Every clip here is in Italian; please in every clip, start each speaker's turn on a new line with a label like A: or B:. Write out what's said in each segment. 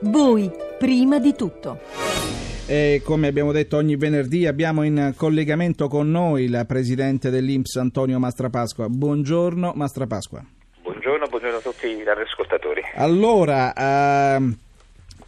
A: Voi, prima di tutto.
B: E come abbiamo detto ogni venerdì abbiamo in collegamento con noi il presidente dell'Inps Antonio Mastrapasqua. Buongiorno Mastrapasqua.
C: Buongiorno, buongiorno a tutti i radioascoltatori.
B: Allora, uh,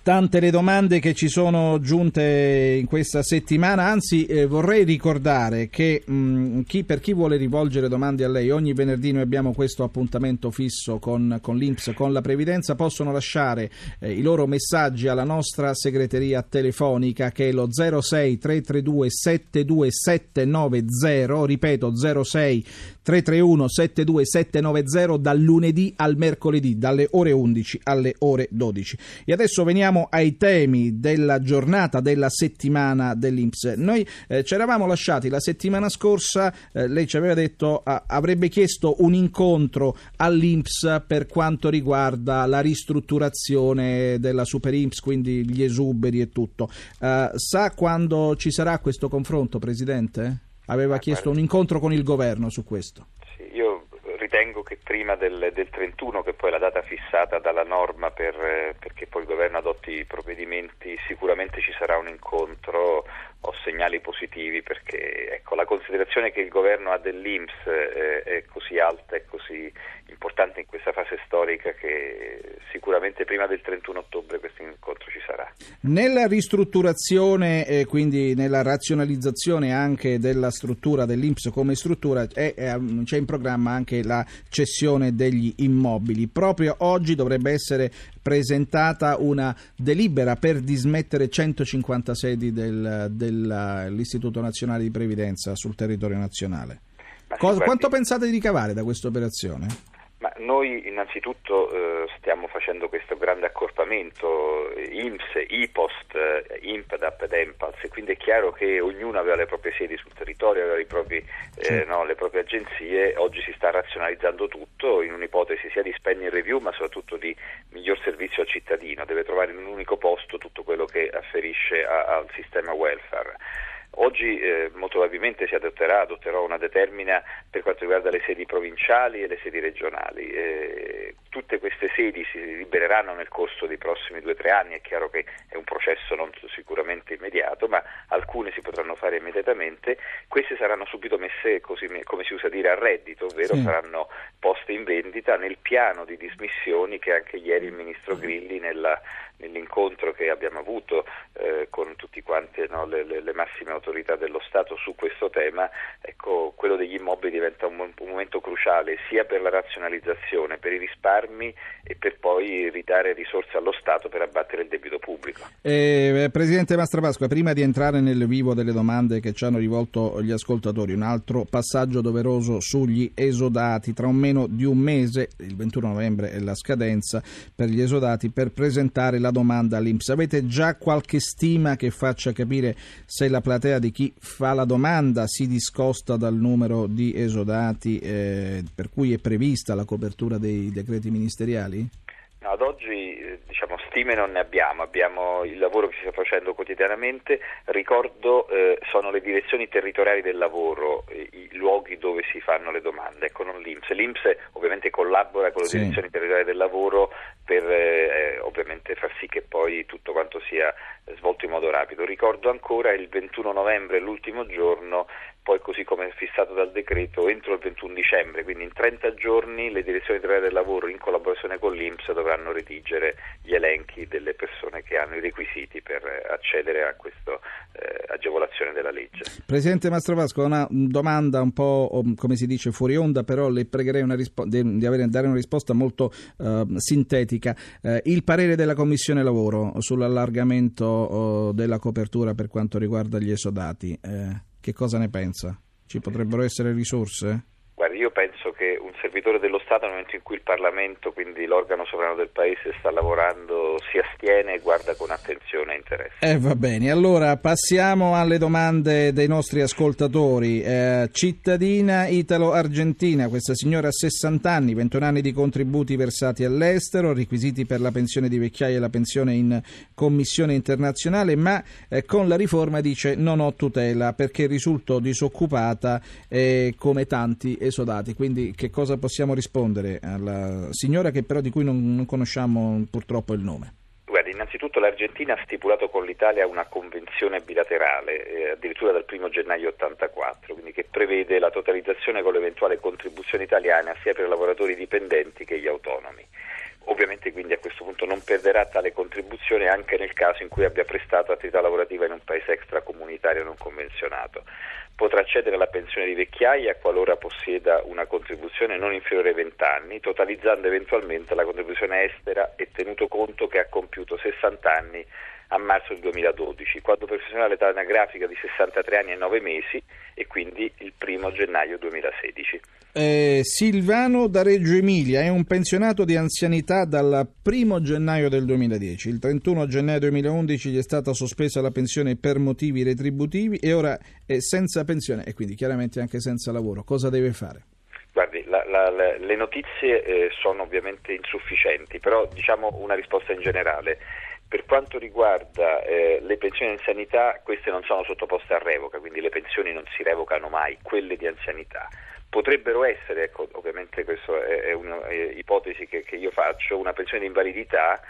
B: tante le domande che ci sono giunte in questa settimana, anzi eh, vorrei ricordare che mh, chi, per chi vuole rivolgere domande a lei, ogni venerdì noi abbiamo questo appuntamento fisso con, con l'Inps, con la Previdenza, possono lasciare eh, i loro messaggi alla nostra segreteria telefonica che è lo 06 332 72790, ripeto 06 331 72790 dal lunedì al mercoledì, dalle ore 11 alle ore 12. E adesso veniamo Veniamo ai temi della giornata, della settimana dell'Inps. Noi eh, ci eravamo lasciati la settimana scorsa, eh, lei ci aveva detto ah, avrebbe chiesto un incontro all'Inps per quanto riguarda la ristrutturazione della Super Imps, quindi gli esuberi e tutto. Uh, sa quando ci sarà questo confronto, Presidente? Aveva ah, chiesto un incontro con il governo su questo.
C: Ritengo che prima del, del, 31, che poi è la data fissata dalla norma per, perché poi il governo adotti i provvedimenti, sicuramente ci sarà un incontro, ho segnali positivi perché ecco, la considerazione che il governo ha dell'Inps eh, è così alta e così importante in questa fase storica che sicuramente prima del 31 ottobre questo incontro ci sarà.
B: Nella ristrutturazione e quindi nella razionalizzazione anche della struttura dell'Inps come struttura è, è, c'è in programma anche la cessione degli immobili. Proprio oggi dovrebbe essere presentata una delibera per dismettere 150 sedi del, dell'Istituto Nazionale di Previdenza sul territorio nazionale. Cosa, quanto pensate di ricavare da questa operazione?
C: Ma noi innanzitutto eh, stiamo facendo questo grande accorpamento eh, IMSS, IPOST, eh, IMPDAP ed EMPALS e quindi è chiaro che ognuno aveva le proprie sedi sul territorio, aveva propri, eh, no, le proprie agenzie, oggi si sta razionalizzando tutto in un'ipotesi sia di spending review ma soprattutto di servizio al cittadino, deve trovare in un unico posto tutto quello che afferisce a, al sistema welfare. Oggi eh, molto probabilmente si adotterà, adotterò una determina per quanto riguarda le sedi provinciali e le sedi regionali. Eh, tutte queste sedi si libereranno nel corso dei prossimi due o tre anni, è chiaro che è un processo non sicuramente immediato, ma alcune si potranno fare immediatamente, queste saranno subito messe, così, come si usa dire, a reddito, ovvero sì. saranno poste in vendita nel piano di dismissioni che anche ieri il Ministro Grilli nella, nell'incontro che abbiamo avuto eh, con tutti quanti no, le, le, massime autorità dello Stato su questo tema, ecco, quello degli immobili diventa un, un, momento cruciale sia per la razionalizzazione, per i risparmi e per poi ridare risorse allo Stato per abbattere il debito pubblico.
B: Eh, Presidente Mastrapasqua, prima di entrare nel vivo delle domande che ci hanno rivolto gli ascoltatori, un altro passaggio doveroso sugli esodati. Tra un meno di un mese, il 21 novembre è la scadenza per gli esodati per presentare la domanda all'Inps. Avete già qualche stima che faccia capire se la platea di chi fa la domanda si discosta dal numero di esodati eh, per cui è prevista la copertura dei decreti ministeriali?
C: No, ad oggi eh, diciamo, stime non ne abbiamo, abbiamo il lavoro che si sta facendo quotidianamente, ricordo eh, sono le direzioni territoriali del lavoro, eh, i luoghi dove si fanno le domande, ecco non l'Inps. L'Inps ovviamente collabora con le sì. direzioni territoriali del lavoro per eh, ovviamente far sì che poi tutto quanto sia svolto in modo rapido. Ricordo ancora il 21 novembre, l'ultimo giorno, poi così come fissato dal decreto, entro il 21 dicembre, quindi in 30 giorni le direzioni territoriali del lavoro in collaborazione con l'Inps dovranno redigere gli elenchi delle persone che hanno i requisiti per accedere a questa eh, agevolazione della legge.
B: Presidente Mastrovasco, una domanda un po' come si dice fuori onda, però le pregherei rispo- di avere, dare una risposta molto uh, sintetica. Uh, il parere della Commissione Lavoro sull'allargamento uh, della copertura per quanto riguarda gli esodati, eh, che cosa ne pensa? Ci potrebbero essere risorse?
C: Guardi, io penso che un servitore dello Stato nel momento in cui il Parlamento, quindi l'organo sovrano del Paese, sta lavorando, si astiene e guarda con attenzione e interesse.
B: Eh, va bene, allora passiamo alle domande dei nostri ascoltatori. Eh, cittadina italo-argentina, questa signora ha 60 anni, 21 anni di contributi versati all'estero, requisiti per la pensione di vecchiaia e la pensione in commissione internazionale, ma eh, con la riforma dice non ho tutela perché risulto disoccupata eh, come tanti esodati. Quindi che cosa possiamo rispondere alla signora che però di cui non, non conosciamo purtroppo il nome?
C: innanzitutto l'Argentina ha stipulato con l'Italia una convenzione bilaterale, eh, addirittura dal 1 gennaio 84, quindi che prevede la totalizzazione con l'eventuale contribuzione italiana sia per i lavoratori dipendenti che gli autonomi. Ovviamente quindi a questo punto non perderà tale contribuzione anche nel caso in cui abbia prestato attività lavorativa in un paese extracomunitario non convenzionato. Potrà accedere alla pensione di vecchiaia qualora possieda una contribuzione non inferiore ai 20 anni, totalizzando eventualmente la contribuzione estera e tenuto conto che ha compiuto 60 anni a marzo del 2012, quando professionale l'età anagrafica di 63 anni e 9 mesi e quindi il primo gennaio 2016.
B: Eh, Silvano da Reggio Emilia è un pensionato di anzianità dal 1 gennaio del 2010. Il 31 gennaio 2011 gli è stata sospesa la pensione per motivi retributivi e ora è senza pensione e quindi chiaramente anche senza lavoro. Cosa deve fare?
C: Guardi, la, la, la, le notizie eh, sono ovviamente insufficienti, però diciamo una risposta in generale. Per quanto riguarda eh, le pensioni di anzianità, queste non sono sottoposte a revoca, quindi le pensioni non si revocano mai, quelle di anzianità. Potrebbero essere, ecco, ovviamente questa è, un'ipotesi che, che io faccio, una pensione di invalidità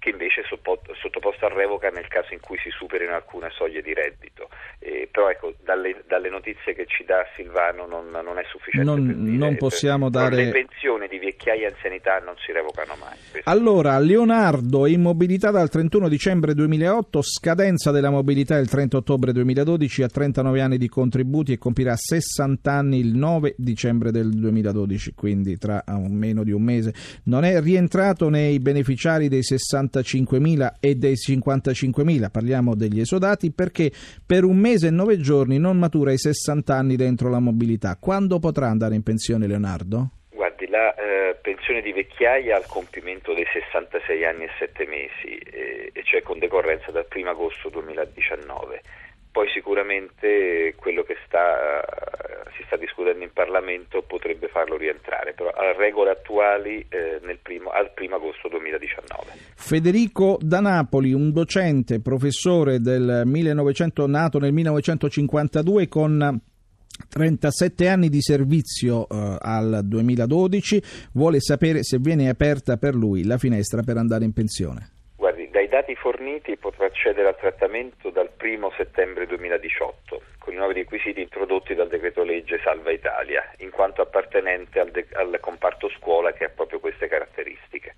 C: che invece è sottoposto a revoca nel caso in cui si superino alcune soglie di reddito. Eh, però ecco, dalle, dalle, notizie che ci dà Silvano non, non è sufficiente.
B: Non,
C: dire,
B: non possiamo
C: per,
B: dare...
C: Le pensioni vecchiaia e anzianità non si revocano mai.
B: Allora, Leonardo, in mobilità dal 31 dicembre 2008, scadenza della mobilità il 30 ottobre 2012, ha 39 anni di contributi e compirà 60 anni il 9 dicembre del 2012, quindi tra meno di un mese. Non è rientrato nei beneficiari dei 60 45.000 e dei 55.000, parliamo degli esodati, perché per un mese e nove giorni non matura i 60 anni dentro la mobilità. Quando potrà andare in pensione Leonardo?
C: La eh, pensione di vecchiaia al compimento dei 66 anni e 7 mesi, eh, e cioè con decorrenza dal 1 agosto 2019. Poi sicuramente quello che sta, si sta discutendo in Parlamento potrebbe farlo rientrare, però a regole attuali eh, primo, al 1 agosto 2019.
B: Federico da Napoli, un docente, professore del 1900, nato nel 1952 con 37 anni di servizio eh, al 2012, vuole sapere se viene aperta per lui la finestra per andare in pensione
C: dati forniti potrà accedere al trattamento dal 1 settembre 2018 con i nuovi requisiti introdotti dal decreto legge Salva Italia, in quanto appartenente al, de- al comparto scuola che ha proprio queste caratteristiche.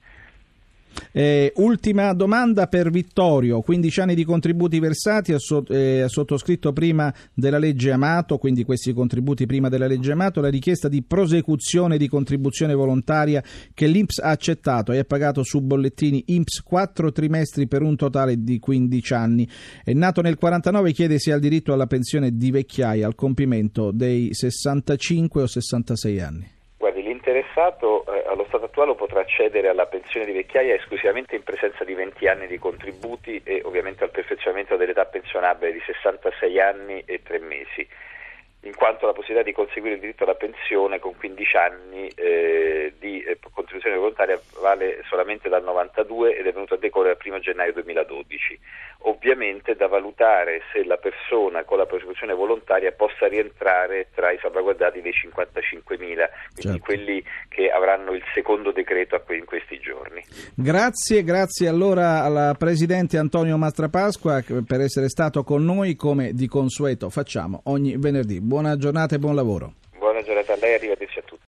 B: Eh, ultima domanda per Vittorio, 15 anni di contributi versati, ha, so, eh, sottoscritto prima della legge Amato, quindi questi contributi prima della legge Amato, la richiesta di prosecuzione di contribuzione volontaria che l'Inps ha accettato. E ha pagato su bollettini Inps 4 trimestri per un totale di 15 anni. È nato nel 49 chiede se ha il diritto alla pensione di vecchiaia al compimento dei 65 o 66 anni
C: l'interessato eh, allo stato attuale potrà accedere alla pensione di vecchiaia esclusivamente in presenza di 20 anni di contributi e ovviamente al perfezionamento dell'età pensionabile di 66 anni e 3 mesi in quanto la possibilità di conseguire il diritto alla pensione con 15 anni eh, di eh, contribuzione volontaria vale solamente dal 92 ed è venuto a decorrere al 1 gennaio 2012. Ovviamente da valutare se la persona con la prosecuzione volontaria possa rientrare tra i salvaguardati dei 55.000, quindi certo. quelli che avranno il secondo decreto in questi giorni.
B: Grazie, grazie allora alla Presidente Antonio Mastrapasqua per essere stato con noi come di consueto facciamo ogni venerdì. Buona giornata e buon lavoro.
C: Buona giornata a lei, arrivederci a tutti.